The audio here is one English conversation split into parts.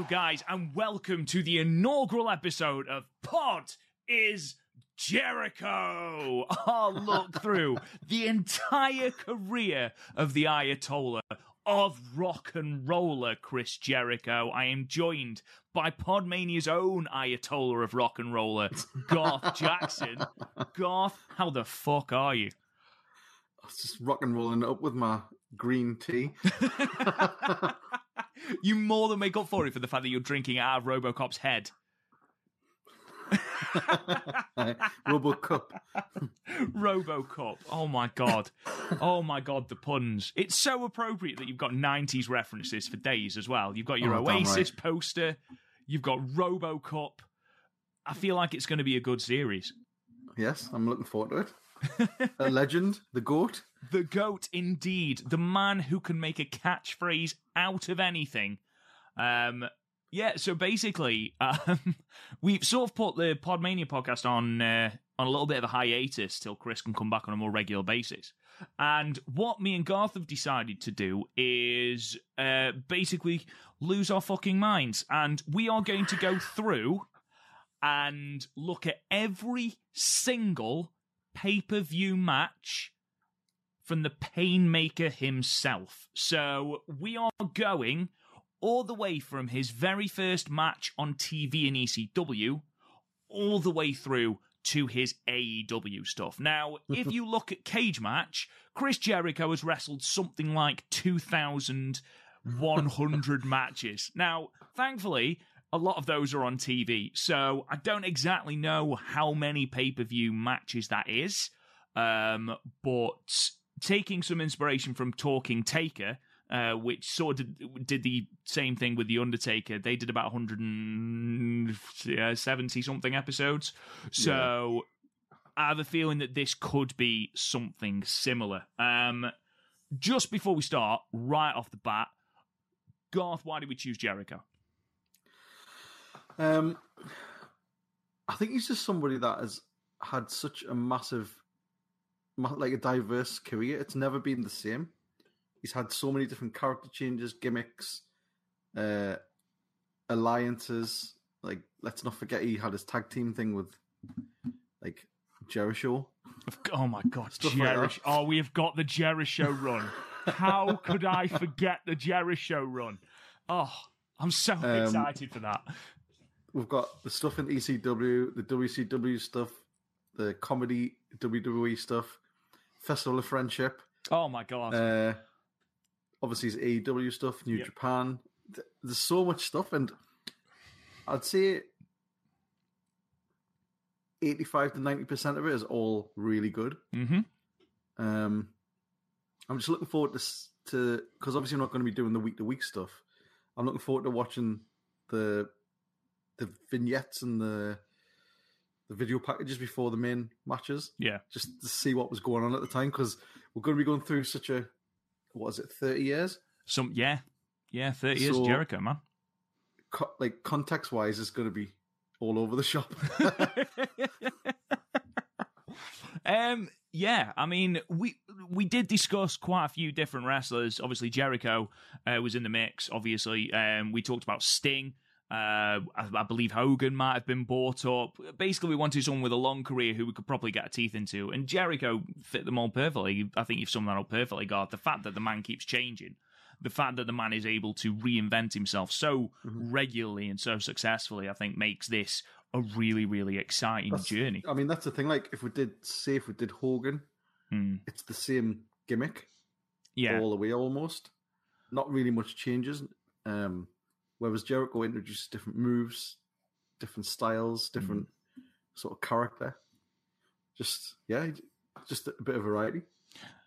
Hello, guys, and welcome to the inaugural episode of Pod is Jericho. I'll ah, look through the entire career of the Ayatollah of rock and roller, Chris Jericho. I am joined by Podmania's own Ayatollah of rock and roller, Garth Jackson. Garth, how the fuck are you? I was just rock and rolling up with my green tea. You more than make up for it for the fact that you're drinking out of Robocop's head. Robocup. Robocop. Oh my god. Oh my god, the puns. It's so appropriate that you've got 90s references for days as well. You've got your Oh, Oasis right. poster, you've got Robocop. I feel like it's going to be a good series. Yes, I'm looking forward to it. A legend, the goat. The GOAT, indeed. The man who can make a catchphrase out of anything. Um, yeah, so basically, um, we've sort of put the Podmania podcast on uh, on a little bit of a hiatus till Chris can come back on a more regular basis. And what me and Garth have decided to do is uh, basically lose our fucking minds. And we are going to go through and look at every single pay per view match from the Painmaker himself. So we are going all the way from his very first match on TV in ECW, all the way through to his AEW stuff. Now, if you look at Cage Match, Chris Jericho has wrestled something like 2,100 matches. Now, thankfully, a lot of those are on TV, so I don't exactly know how many pay per view matches that is. Um, but taking some inspiration from Talking Taker, uh, which sort of did the same thing with The Undertaker. They did about 170 something episodes. So I have a feeling that this could be something similar. Um, just before we start, right off the bat, Garth, why did we choose Jericho? Um, I think he's just somebody that has had such a massive, ma- like a diverse career. It's never been the same. He's had so many different character changes, gimmicks, uh, alliances. Like, let's not forget he had his tag team thing with, like, Jericho. Oh my god, Stuff like Jericho! that. oh, we have got the Jericho run. How could I forget the Jericho run? Oh, I'm so Um, excited for that. We've got the stuff in ECW, the WCW stuff, the comedy WWE stuff, Festival of Friendship. Oh my god! Uh, obviously, it's AEW stuff, New Yep. Japan. There's so much stuff, and I'd say 85 to 90 percent of it is all really good. hmm Um, I'm just looking forward to to because obviously I'm not going to be doing the week to week stuff. I'm looking forward to watching the the vignettes and the the video packages before the main matches, Yeah, just to see what was going on at the time because we're going to be going through such a what is it, 30 years? some yeah, Yeah, 30 years So- of Jericho, man. Co- like context wise, it's going to be all over the shop. um, yeah, I mean, we we did discuss quite a few different wrestlers. Obviously, Jericho uh, was in the mix. Obviously, um, we talked about Sting. Uh, I, I believe Hogan might have been bought up. Basically, we wanted someone with a long career who we could probably get our teeth into, and Jericho fit them all perfectly. I think you've summed that up perfectly, Garth. The fact that the man keeps changing, the fact that the man is able to reinvent himself so regularly and so successfully, I think makes this a really, really exciting That's- journey. I mean, that's the thing. Like, if we did, say, if we did Hogan, Hmm. it's the same gimmick Yeah. all the way almost. Not really much changes. Um, whereas Jericho introduces different moves, different styles, mm-hmm. different sort of character. Just yeah, just a bit of variety.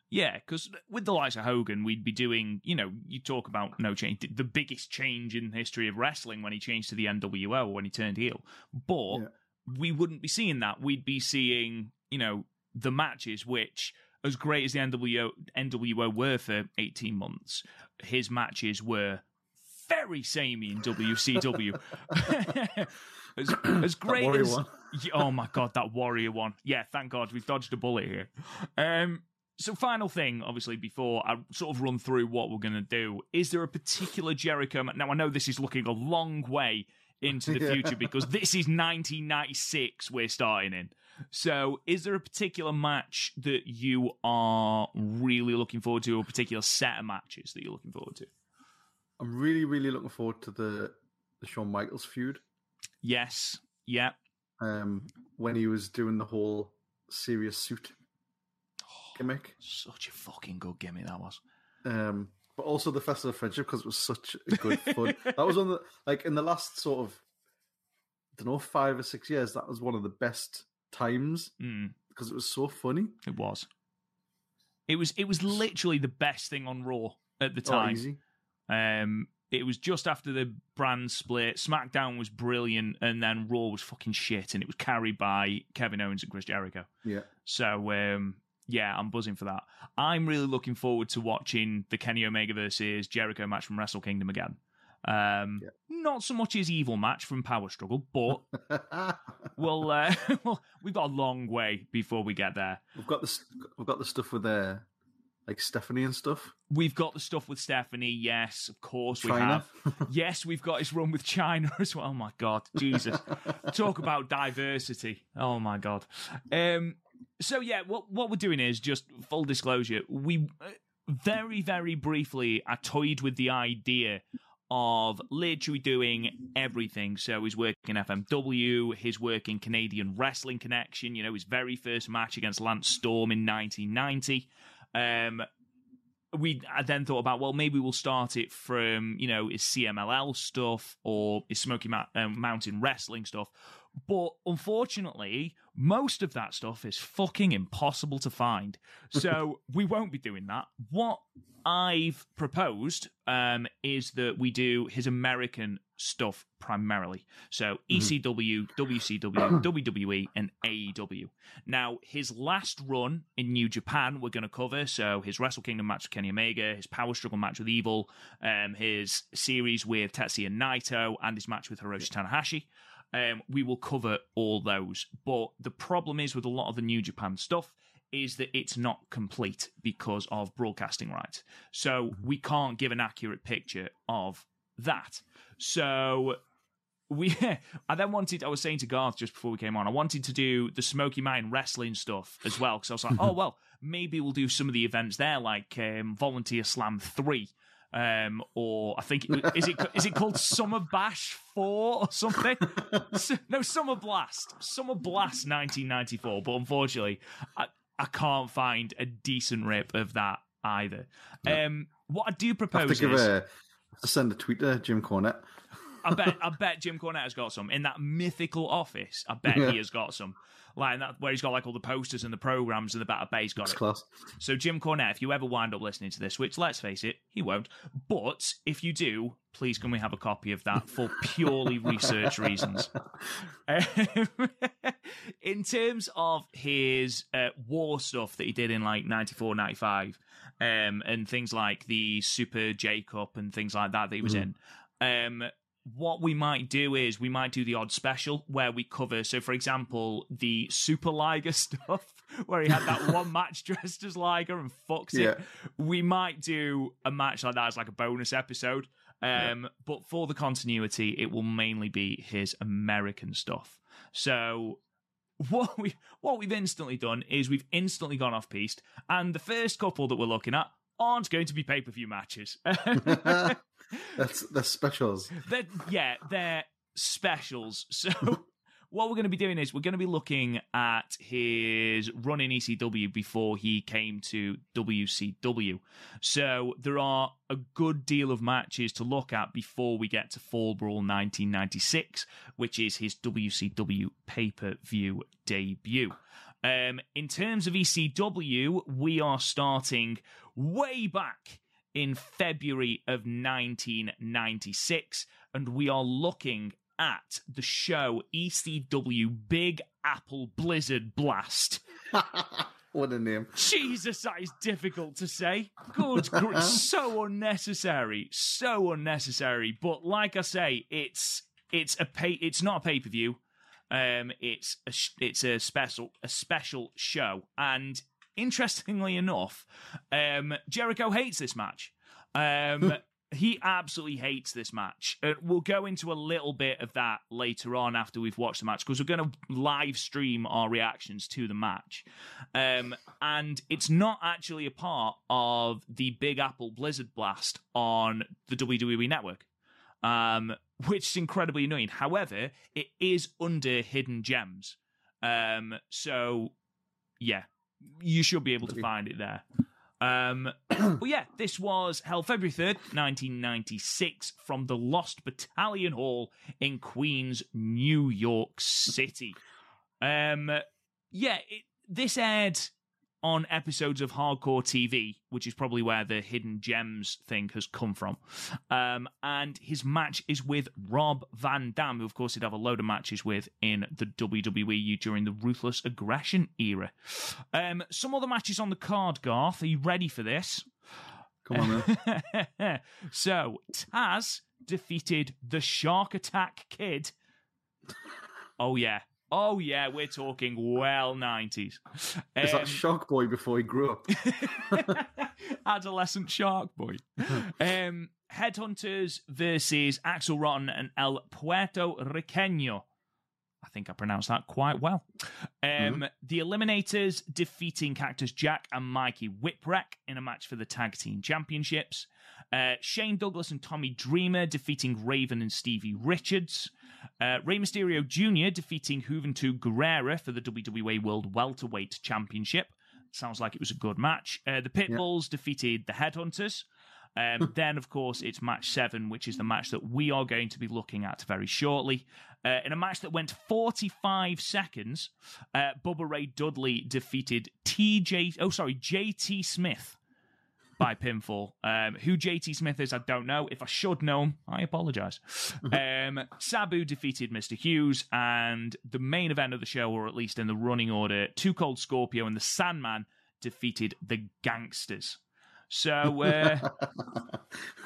Yeah, because with the likes of Hogan, we'd be doing, you know, you talk about no change, the biggest change in the history of wrestling when he changed to the NWO or when he turned heel. But Yeah. we wouldn't be seeing that. We'd be seeing, you know, the matches, which, as great as the NWO, NWO were for 18 months, his matches were very samey in WCW. as, as great Warrior as. one. Oh my god, that warrior one. Yeah, thank God we've dodged a bullet here. Um, so final thing, obviously, before I sort of run through what we're going to do, is there a particular Jericho? Now I know this is looking a long way into the Yeah. future because this is 1996 we're starting in. So, is there a particular match that you are really looking forward to, or a particular set of matches that you're looking forward to? I'm really, really looking forward to the the Shawn Michaels feud. Yes, yeah, Um, when he was doing the whole serious suit gimmick. such a fucking good gimmick that was. Um, but also the Festival of Friendship because it was such a good fun. that was on the like in the last sort of I don't know five or six years. That was one of the best times Mm. because it was so funny. It was. It was. It was literally the best thing on Raw at the Oh, time. easy. Um, it was just after the brand split. SmackDown was brilliant, and then Raw was fucking shit, and it was carried by Kevin Owens and Chris Jericho. Yeah. So um, yeah, I'm buzzing for that. I'm really looking forward to watching the Kenny Omega versus Jericho match from Wrestle Kingdom again. Um, Yeah. Not so much his evil match from Power Struggle, but we'll, uh, we've got a long way before we get there. we've got this. We've got the stuff with uh, like Stephanie and stuff. We've got the stuff with Stephanie. Yes, of course we have. Yes, we've got his run with Chyna as well. Oh my god, Jesus! Talk about diversity. Oh my god. Um. So yeah, what what we're doing is just full disclosure. We uh, very very briefly I toyed with the idea of literally doing everything. So he's working FMW, his work in Canadian Wrestling Connection. You know, his very first match against Lance Storm in 1990. Um, we I then thought about well maybe we'll start it from you know is CMLL stuff or is Smoky Ma- um, Mountain Wrestling stuff, but unfortunately most of that stuff is fucking impossible to find, so we won't be doing that. What I've proposed um, is that we do his American stuff primarily, so ECW, WCW, WWE, and AEW. Now, his last run in New Japan, we're going to cover. So, his Wrestle Kingdom match with Kenny Omega, his Power Struggle match with Evil, um, his series with Tetsuya Naito, and his match with Hiroshi Tanahashi. Um, we will cover all those. But the problem is with a lot of the New Japan stuff is that it's not complete because of broadcasting rights. So, we can't give an accurate picture of that. So, we I then wanted I was saying to Garth just before we came on I wanted to do the Smoky Mountain wrestling stuff as well because I was like oh well maybe we'll do some of the events there like um, Volunteer Slam 3 um, or I think is it is it called Summer Bash 4 or something? No Summer Blast. Summer Blast 1994 but unfortunately I, I can't find a decent rip of that either. Um, what I do I have propose to give is a have to send a tweet to Jim Cornette. I bet I bet Jim Cornette has got some in that mythical office. I bet Yeah. he has got some. Like that where he's got like all the posters and the programs and the better base got it. class. So Jim Cornette, if you ever wind up listening to this, which let's face it, he won't, but if you do, please can we have a copy of that for purely research reasons. Um, in terms of his uh, war stuff that he did in like 94, 95, um, and things like the Super J Cup and things like that that he was in, um, what we might do is we might do the odd special where we cover, so for example, the Super Liger stuff, where he had that one match dressed as Liger and fucks Yeah. it. We might do a match like that as like a bonus episode. Um, But for the continuity, it will mainly be his American stuff. So what we what we've instantly done is we've instantly gone off piste, and the first couple that we're looking at aren't going to be pay per view matches. That's that's specials. they're, yeah, they're specials. So what we're going to be doing is we're going to be looking at his run in ECW before he came to WCW. So there are a good deal of matches to look at before we get to Fall Brawl 1996, which is his WCW pay per view debut. Um, in terms of ECW, we are starting way back in February of 1996, and we are looking at the show ECW Big Apple Blizzard Blast. what a name. Jesus, that is difficult to say. Good, gr- so unnecessary, so unnecessary. But like I say, it's it's a pay. It's not a pay per view. Um, it's a it's a special a special show, and interestingly enough, um, Jericho hates this match. Um, he absolutely hates this match. Uh, we'll go into a little bit of that later on after we've watched the match because we're going to live stream our reactions to the match. Um, and it's not actually a part of the Big Apple Blizzard Blast on the WWE Network, um, which is incredibly annoying. However, it is under Hidden Gems. Um, so, yeah, you should be able to find it there. Um, but yeah, this was held February 3rd, 1996, from the Lost Battalion Hall in Queens, New York City. Um, yeah, it, this aired on episodes of Hardcore TV, which is probably where the Hidden Gems thing has come from. Um, and his match is with Rob Van Dam, who, of course, he'd have a load of matches with in the WWE during the Ruthless Aggression era. Um, some other matches on the card, Garth. Are you ready for this? Come on, then. so, Taz defeated the Shark Attack Kid. Oh, yeah. Oh, yeah, we're talking well 90s. Is Um, that Shark Boy before he grew up? adolescent shark boy. um, Headhunters versus Axel Rotten and El Puerto Riqueño. I think I pronounced that quite well. Um, The Eliminators defeating Cactus Jack and Mikey Whipwreck in a match for the Tag Team Championships. Uh, Shane Douglas and Tommy Dreamer defeating Raven and Stevie Richards. Uh, Rey Mysterio Jr. defeating Juventud Guerrera for the WWE World Welterweight Championship. Sounds like it was a good match. Uh, the Pitbulls defeated the Headhunters. Um, then, of course, it's match seven, which is the match that we are going to be looking at very shortly. Uh, in a match that went 45 seconds, uh, Bubba Ray Dudley defeated TJ, oh, sorry, JT Smith by pinfall. Um, who JT Smith is, I don't know. If I should know him, I apologize. um, Sabu defeated Mr. Hughes, and the main event of the show, or at least in the running order, Two Cold Scorpio and the Sandman defeated the Gangsters. So, uh,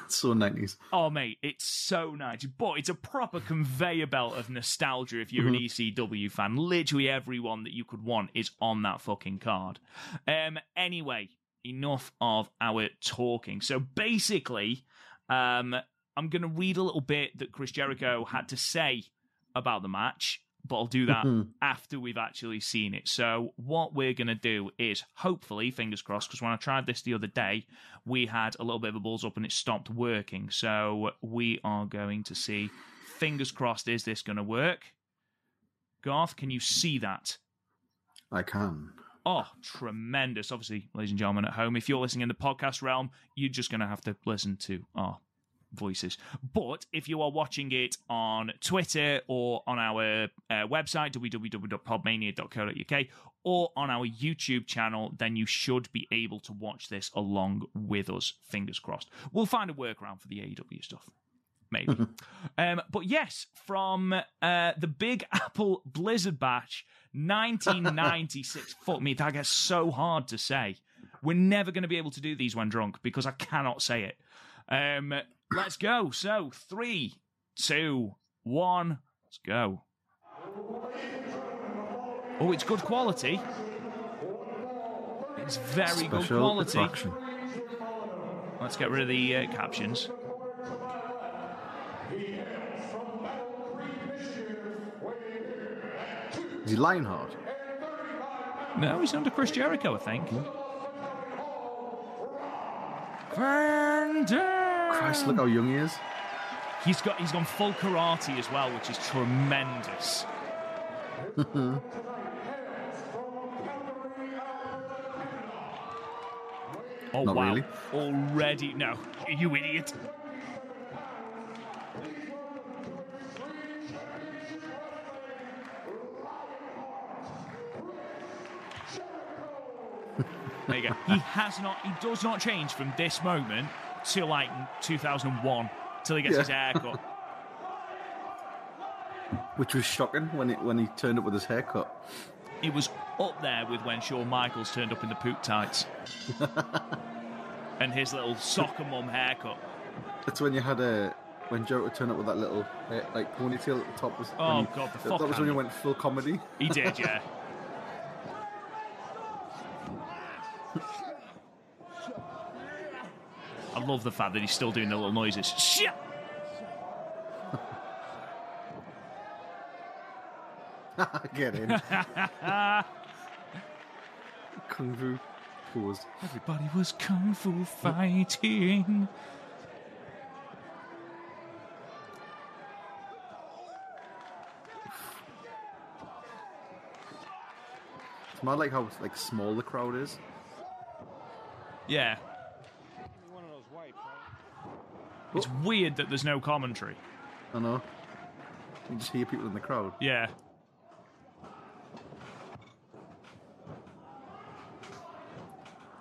so 90s. oh mate, it's so nice. But it's a proper conveyor belt of nostalgia if you're an ECW fan. Literally everyone that you could want is on that fucking card. Um, anyway, enough of our talking. So basically, um, I'm going to read a little bit that Chris Jericho had to say about the match, but I'll do that Mhm. after we've actually seen it. So what we're going to do is hopefully, fingers crossed, because when I tried this the other day, we had a little bit of a balls up and it stopped working. So we are going to see, fingers crossed, is this going to work? Garth, can you see that? I can. Oh, tremendous. Obviously, ladies and gentlemen at home, if you're listening in the podcast realm, you're just going to have to listen to our voices. But if you are watching it on Twitter or on our uh, website, www.podmania.co.uk, or on our YouTube channel, then you should be able to watch this along with us. Fingers crossed. We'll find a workaround for the AEW stuff. Maybe. um, but yes, from uh, the Big Apple Blizzard Batch 1996. Fuck me, that gets so hard to say. We're never going to be able to do these when drunk because I cannot say it. Um, let's go. So, three, two, one, let's go. Oh, it's good quality. It's very good quality. attraction. Let's get rid of the uh, captions. Is he Lionheart? No, he's under Chris Jericho, I think. Vander! Christ, look ah. how young he is. He's got he's gone full karate as well, which is tremendous. oh Not wow! really. Already, no, you idiot! There you go. He has not. He does not change from this moment to like 2001 till he gets Yeah. his haircut. Which was shocking when it when he turned up with his haircut. It was up there with when Shawn Michaels turned up in the poop tights and his little soccer mum haircut. That's when you had a when Jericho turned up with that little uh, like ponytail at the top. Was, Oh, he- God, the that, fuck that was when he went full comedy. He did, yeah. love the fact that he's still doing the little noises. Shit! Get in. Kung Fu pose. Everybody was kung fu fighting. It's mad like how like small the crowd is. Yeah. It's weird that there's no commentary. I know. You just hear people in the crowd. Yeah.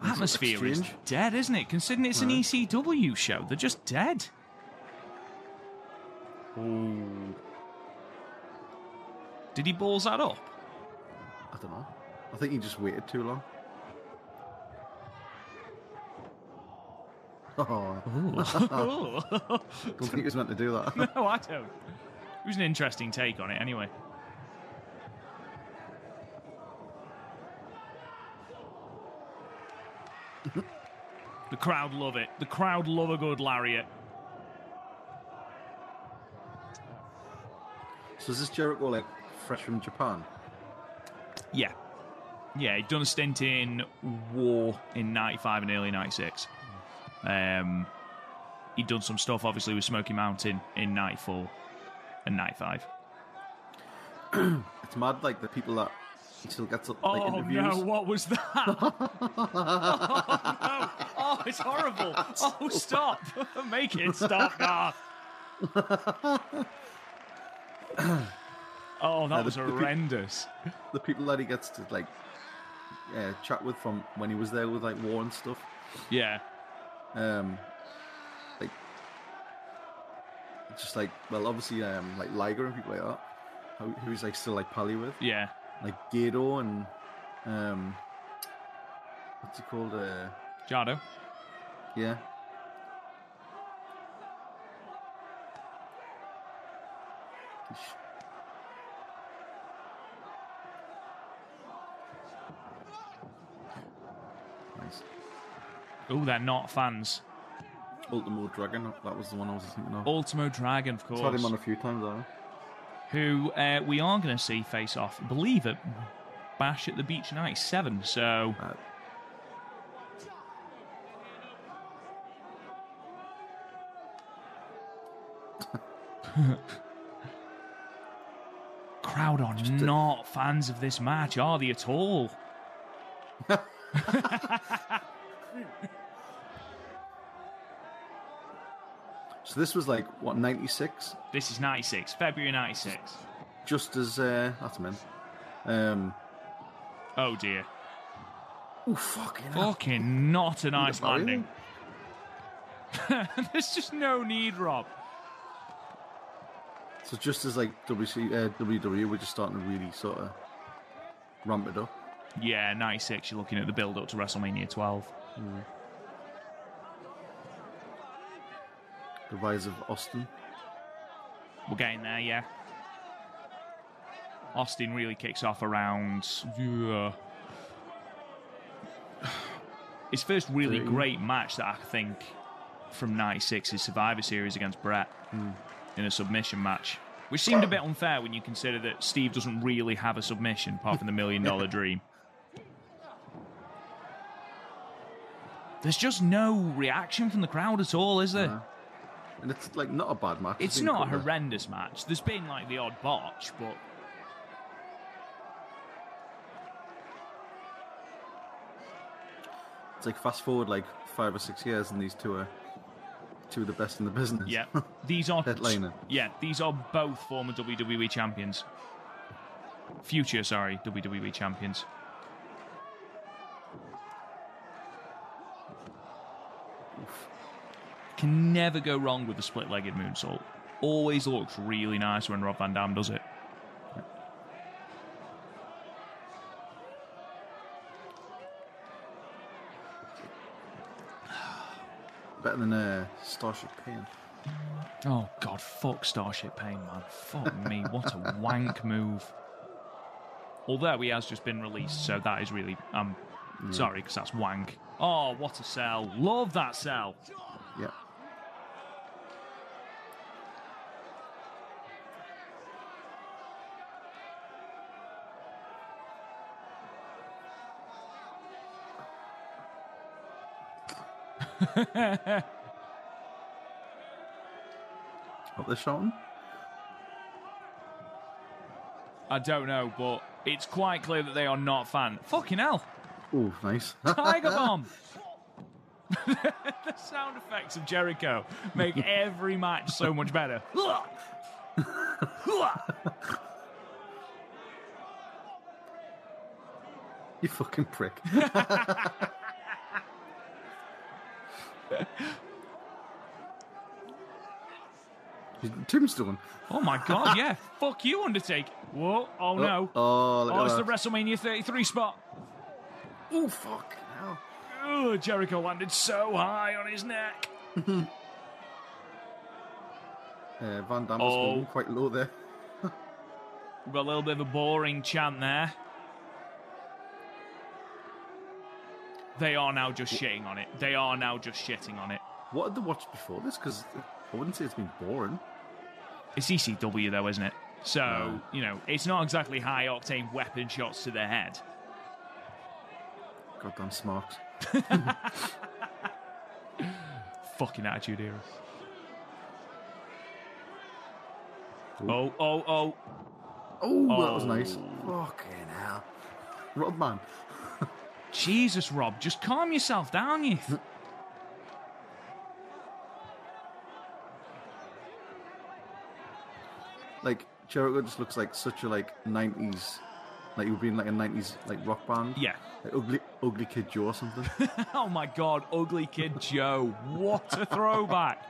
Atmosphere is dead, isn't it? Considering it's an ECW show, they're just dead. Ooh. Did he balls that up? I don't know. I think he just waited too long. Oh, don't think he was meant to do that. no, I don't. It was an interesting take on it, anyway. the crowd love it. The crowd love a good lariat. so is this Jericho like fresh from Japan? Yeah. Yeah, he'd done a stint in War in 95 and early 96. Um, he'd done some stuff, obviously, with Smoky Mountain in 94 and 95. It's mad like the people that he still gets like Oh, interviews. no, what was that? oh, no. Oh, it's horrible. Oh, stop. Make it stop now. oh, that the- was the peop- horrendous. The people that he gets to like yeah, chat with from when he was there with like war and stuff. Yeah. Um, like just like well, obviously um like Liger and people like that. Who, who he's like still like pally with, Yeah. like Gedo and um, what's he called? Uh, Jado. yeah. Oh, they're not fans. Ultimo Dragon, that was the one I was thinking of. Ultimo Dragon, of course. I've had him on a few times, though. who uh, we are going to see face off, believe, it, Bash at the Beach 97. So, Uh, crowd are not fans of this match, are they at all? So this was like what ninety six, This is 96, February 96. just as uh, that's meant. Um, Oh dear. oh fucking hell. Fucking not a nice landing. There's just no need, Rob. So just as like WC, uh, WWE, we're just starting to really sort of ramp it up. Yeah, 96, you're looking at the build up to WrestleMania 12. The rise of Austin. We're getting there, yeah. Austin really kicks off around. Yeah. His first really great match that I think from 96 is Survivor Series against Bret in a submission match, which seemed a bit unfair when you consider that Steve doesn't really have a submission apart from the Million Dollar Dream. There's just no reaction from the crowd at all, is there? Uh, And it's like not a bad match. It's not a couple- horrendous match. There's been like the odd botch, but It's like fast forward like five or six years, and these two are two of the best in the business. yeah, these are Headliner. Yeah, these are both former WWE champions. Future, sorry, WWE champions. Can never go wrong with a split-legged moonsault. Always looks really nice when Rob Van Dam does it. Better than uh, Starship Pain. Oh God, fuck Starship Pain, man. Fuck me, what a wank move. Although he has just been released, so that is really I'm um sorry because that's wank. Oh, what a sell! Love that sell. Yeah. What they're shouting? I don't know, but it's quite clear that they are not fan. Fucking hell, Oh, nice. Tiger Bomb. the sound effects of Jericho make every match so much better. you fucking prick. Tombstone. Oh my God, yeah, fuck you, Undertaker. Whoa, oh no. Oh, look Oh, at it's the. WrestleMania 33 spot. Oh, fuck. Hell. Ugh, Jericho landed so high on his neck. Uh, Van Dam Oh. was holding quite low there. We've got a little bit of a boring chant there. They are now just shitting on it. They are now just shitting on it. What had they watched before this? Because I wouldn't say it's been boring. It's ECW though, isn't it? So, you know, it's not exactly high octane weapon shots to the head. Goddamn smart. Fucking attitude era. Oh, oh, oh. Oh, that was oh. nice. Oh. Fucking hell. Rodman. Jesus, Rob, just calm yourself down, you. Like, Jericho just looks like such a, like, 90s... Like, you'd be in, like, a 90s, like, rock band. Yeah. Like, ugly, ugly Kid Joe or something. Oh my god, Ugly Kid Joe. What a throwback.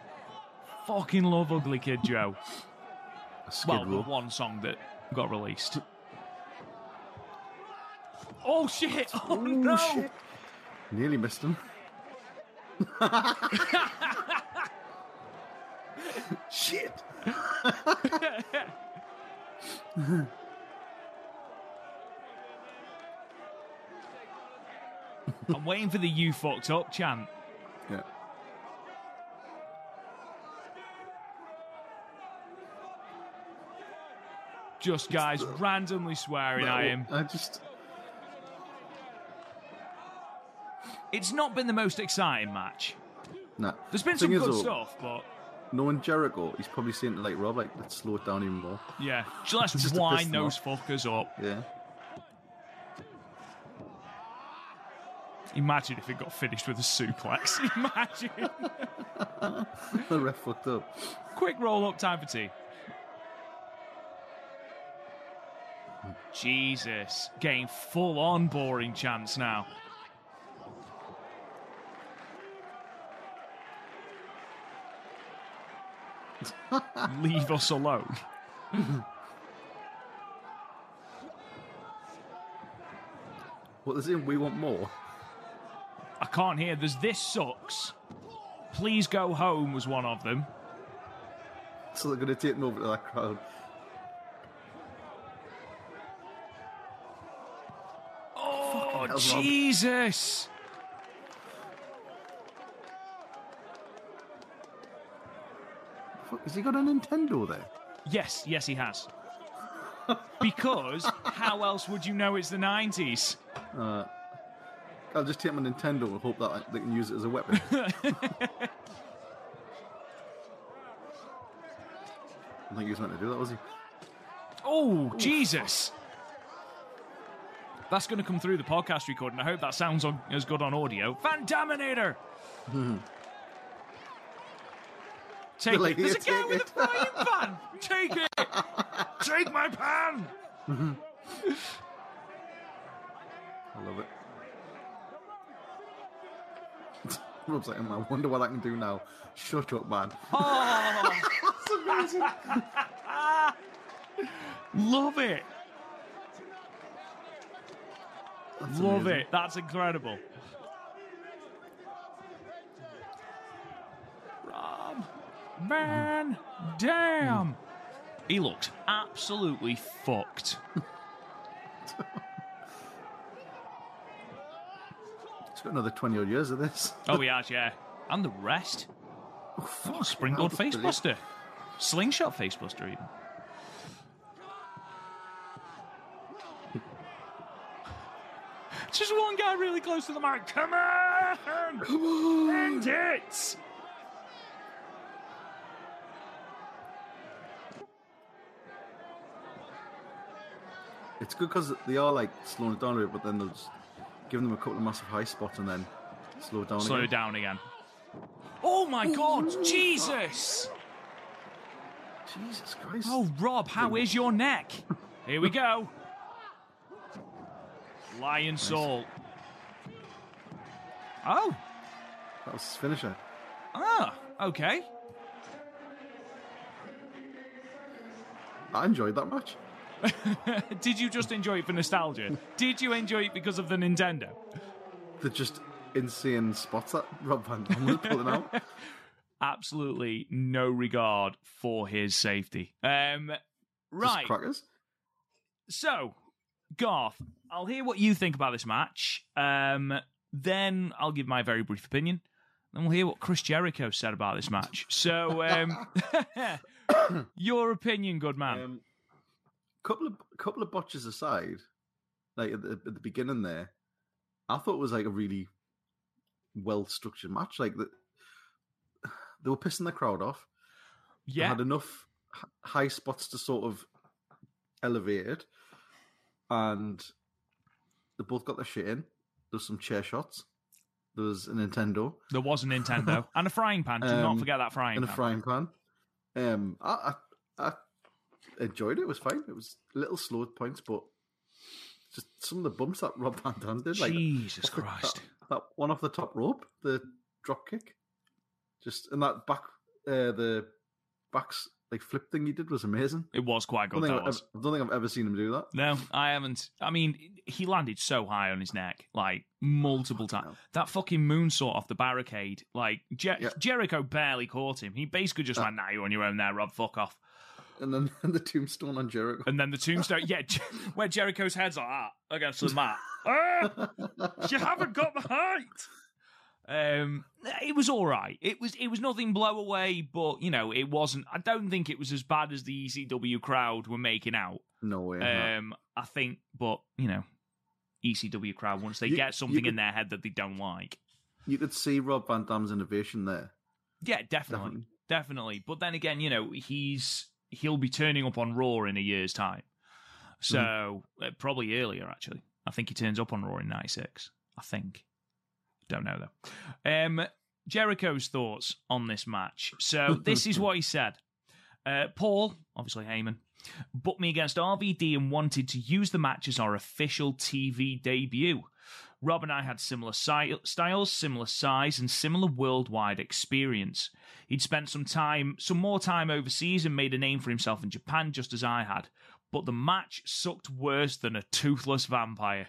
Fucking love Ugly Kid Joe. Well, the one song that got released. Oh shit! Oh, oh no! shit. Nearly missed him. shit. I'm waiting for the you fucked up chant. Yeah. Just guys randomly swearing at him. I just... It's not been the most exciting match. Nah. There's been Thing some good though, stuff, but Knowing Jericho, he's probably saying to, like, Rob, like, let's slow it down even more. yeah, just Just wind those off. fuckers up. Yeah. Imagine if it got finished with a suplex. Imagine. the ref fucked up. Quick roll up time for tea. Jesus. Getting full on boring chance now. Leave us alone. What is it? We want more. I can't hear. There's this sucks. Please go home was one of them. So they're going to take them over to that crowd. Oh. Jesus. Has he got a Nintendo there? Yes, yes, he has. because how else would you know it's the 90s? Uh, I'll just take my Nintendo and hope that they can use it as a weapon. I think he was meant to do that, was he? Oh, Jesus. That's going to come through the podcast recording. I hope that sounds on, as good on audio. Van Daminator! Take Like, it. There's a guy with a frying pan! Take it! Take my pan! I love it. Rob's like, "Hmm, I wonder what I can do now. Shut up, man. Oh, love it. That's Love amazing. it. That's incredible. Rob Van Dam. He looked absolutely fucked. It's got another 20 odd years of this. Oh, he has, yeah. And the rest. Oh, springboard That was brilliant. facebuster. Slingshot facebuster, even. Just one guy really close to the mic. Come on! Come on! End it! It's good because they are like slowing it down a bit, but then they'll just give them a couple of massive high spots and then slow it down Slow again. it down again. Oh my god! Jesus! Jesus Christ. Oh, Rob, how is your neck? Here we go. Lionsault. Oh, That was his finisher. ah, okay. I enjoyed that match. Did you just enjoy it for nostalgia? Did you enjoy it because of the Nintendo? The just insane spots that Rob Van Dam was pulling out. Absolutely no regard for his safety. Um, Just right. crackers. So, Garth, I'll hear what you think about this match. Um, then I'll give my very brief opinion. Then we'll hear what Chris Jericho said about this match. So, um, your opinion, good man. Um, couple of couple of botches aside, like at the, at the beginning there, I thought it was like a really well structured match. Like the, they were pissing the crowd off. They yeah, had enough high spots to sort of elevate it, and they both got their shit in. There's some chair shots. There was a Nintendo there was a Nintendo and a frying pan. Do not Um, forget that frying pan. and a frying pan. Um, I, I, I enjoyed it. It was fine. It was a little slow at points, but just some of the bumps that Rob Van Dam did, like Jesus off the- Christ. that, that one off the top rope, the drop kick, just and that back, uh, the backs like flip thing he did was amazing. It was quite I good. don't, think That I've, was. ever- I don't think I've ever seen him do that. No, I haven't. I mean, he landed so high on his neck, like multiple times. hell. That fucking moonsault off the barricade, like Jer- Yeah. Jericho barely caught him. He basically just Uh. went, "Nah, you're on your own there, Rob. Fuck off." And then the tombstone on Jericho. And then the tombstone, yeah, where Jericho's head's like that against the mat. ah, you haven't got the height. Um, it was all right. It was it was nothing blow away, but you know, it wasn't. I don't think it was as bad as the ECW crowd were making out. no way. Um, I think, but you know, ECW crowd once they You- get something in their head that they don't like, You could see Rob Van Dam's innovation there. yeah, definitely, Definitely. definitely. But then again, you know, he's he'll be turning up on Raw in a year's time, so uh, probably earlier actually. I think he turns up on Raw in '96. I think. Don't know though. Um, Jericho's thoughts on this match. So this is what he said. Uh, Paul, obviously Heyman, booked me against RVD and wanted to use the match as our official TV debut. Rob and I had similar si- styles, similar size, and similar worldwide experience. He'd spent some time, some more time overseas and made a name for himself in Japan, just as I had. But the match sucked worse than a toothless vampire.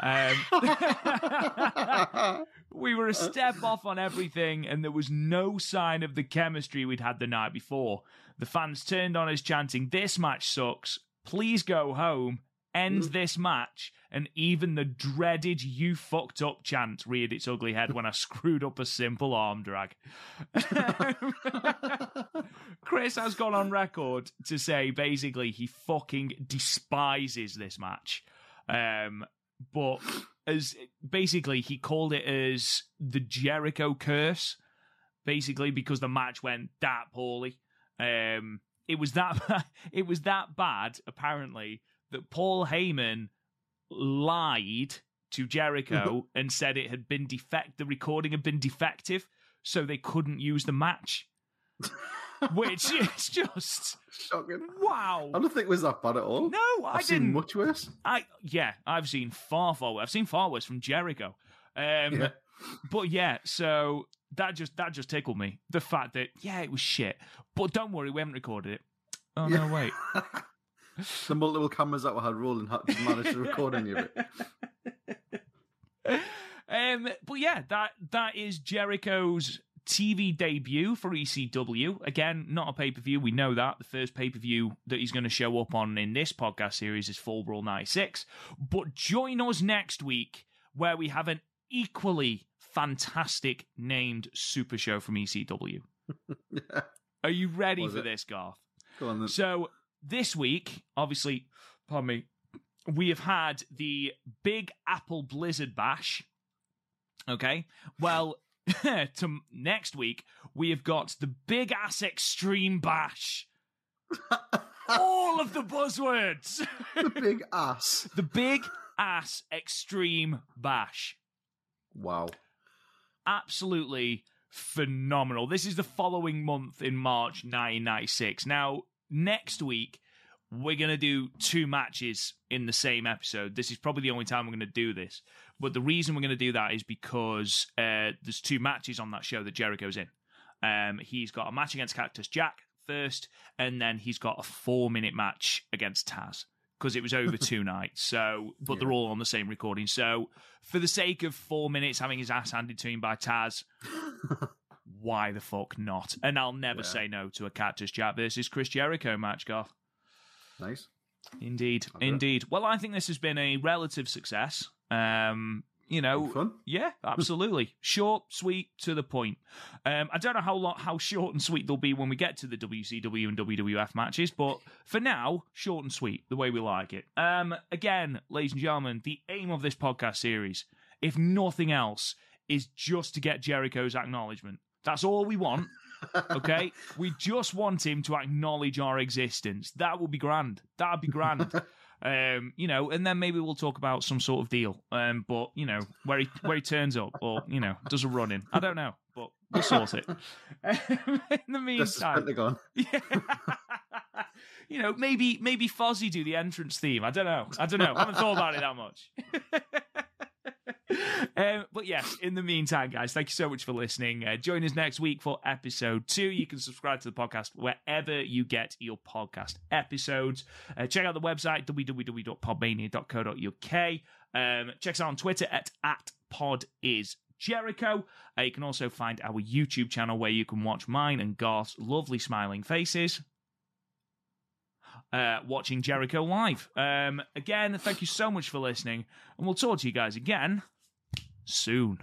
Um, we were a step off on everything, and there was no sign of the chemistry we'd had the night before. The fans turned on us chanting, This match sucks. Please go home. End this match. And even the dreaded You fucked up chant reared its ugly head when I screwed up a simple arm drag. Chris has gone on record to say basically he fucking despises this match. Um, but as basically he called it as the Jericho curse, basically because the match went that poorly. Um, it was that it was that bad apparently that Paul Heyman lied to Jericho and said it had been defect. The recording had been defective, so they couldn't use the match. Which is just Shocking. wow. I don't think it was that bad at all. No, I I've seen didn't. much worse. I yeah, I've seen far far worse. I've seen far worse from Jericho. Um, Yeah. But yeah, so that just that just tickled me. The fact that yeah, it was shit. But don't worry, we haven't recorded it. Oh no, wait. the multiple cameras that were had rolling had to manage to record any of it. um, but yeah, that that is Jericho's TV debut for ECW. Again, not a pay per view. We know that the first pay per view that he's going to show up on in this podcast series is Fall Brawl '96. But join us next week where we have an equally fantastic named super show from ECW. Yeah. Are you ready for it? this, Garth? Go on then. So this week, obviously, pardon me, we have had the Big Apple Blizzard Blast. Okay, well, to next week we have got the Big Ass Extreme Bash. All of the buzzwords. the big ass. the Big Ass Extreme Bash. Wow. absolutely phenomenal. This is the following month in March 1996. Now, next week, we're going to do two matches in the same episode. This is probably the only time we're going to do this. But the reason we're going to do that is because uh, there's two matches on that show that Jericho's in. Um, he's got a match against Cactus Jack first, and then he's got a four minute match against Taz because it was over two nights. So, but Yeah. they're all on the same recording. So, for the sake of four minutes having his ass handed to him by Taz, why the fuck not? And I'll never Yeah. say no to a Cactus Jack versus Chris Jericho match, Garth. Nice. Indeed, indeed. Well, I think this has been a relative success. Um, you know, Fun. yeah, absolutely. short, sweet, to the point. Um, I don't know how long, how short and sweet they'll be when we get to the WCW and WWF matches, but for now, short and sweet, the way we like it. Um, again, ladies and gentlemen, the aim of this podcast series, if nothing else, is just to get Jericho's acknowledgement. That's all we want. Okay, we just want him to acknowledge our existence. That would be grand. That'd be grand. Um, you know, and then maybe we'll talk about some sort of deal. Um, but you know, where he where he turns up or you know does a run in. I don't know, but we'll sort it. in the meantime, Pentagon. yeah. you know, maybe maybe Fozzy do the entrance theme. I don't know. I don't know. I haven't thought about it that much. Um, but yes, in the meantime, guys, thank you so much for listening. Uh, join us next week for episode two. You can subscribe to the podcast wherever you get your podcast episodes. Uh, check out the website, www.podmania.co.uk. Um, check us out on Twitter at, at podisjericho. Uh, you can also find our YouTube channel where you can watch mine and Garth's lovely smiling faces. Uh, watching Jericho live. Um, again, thank you so much for listening, and we'll talk to you guys again soon.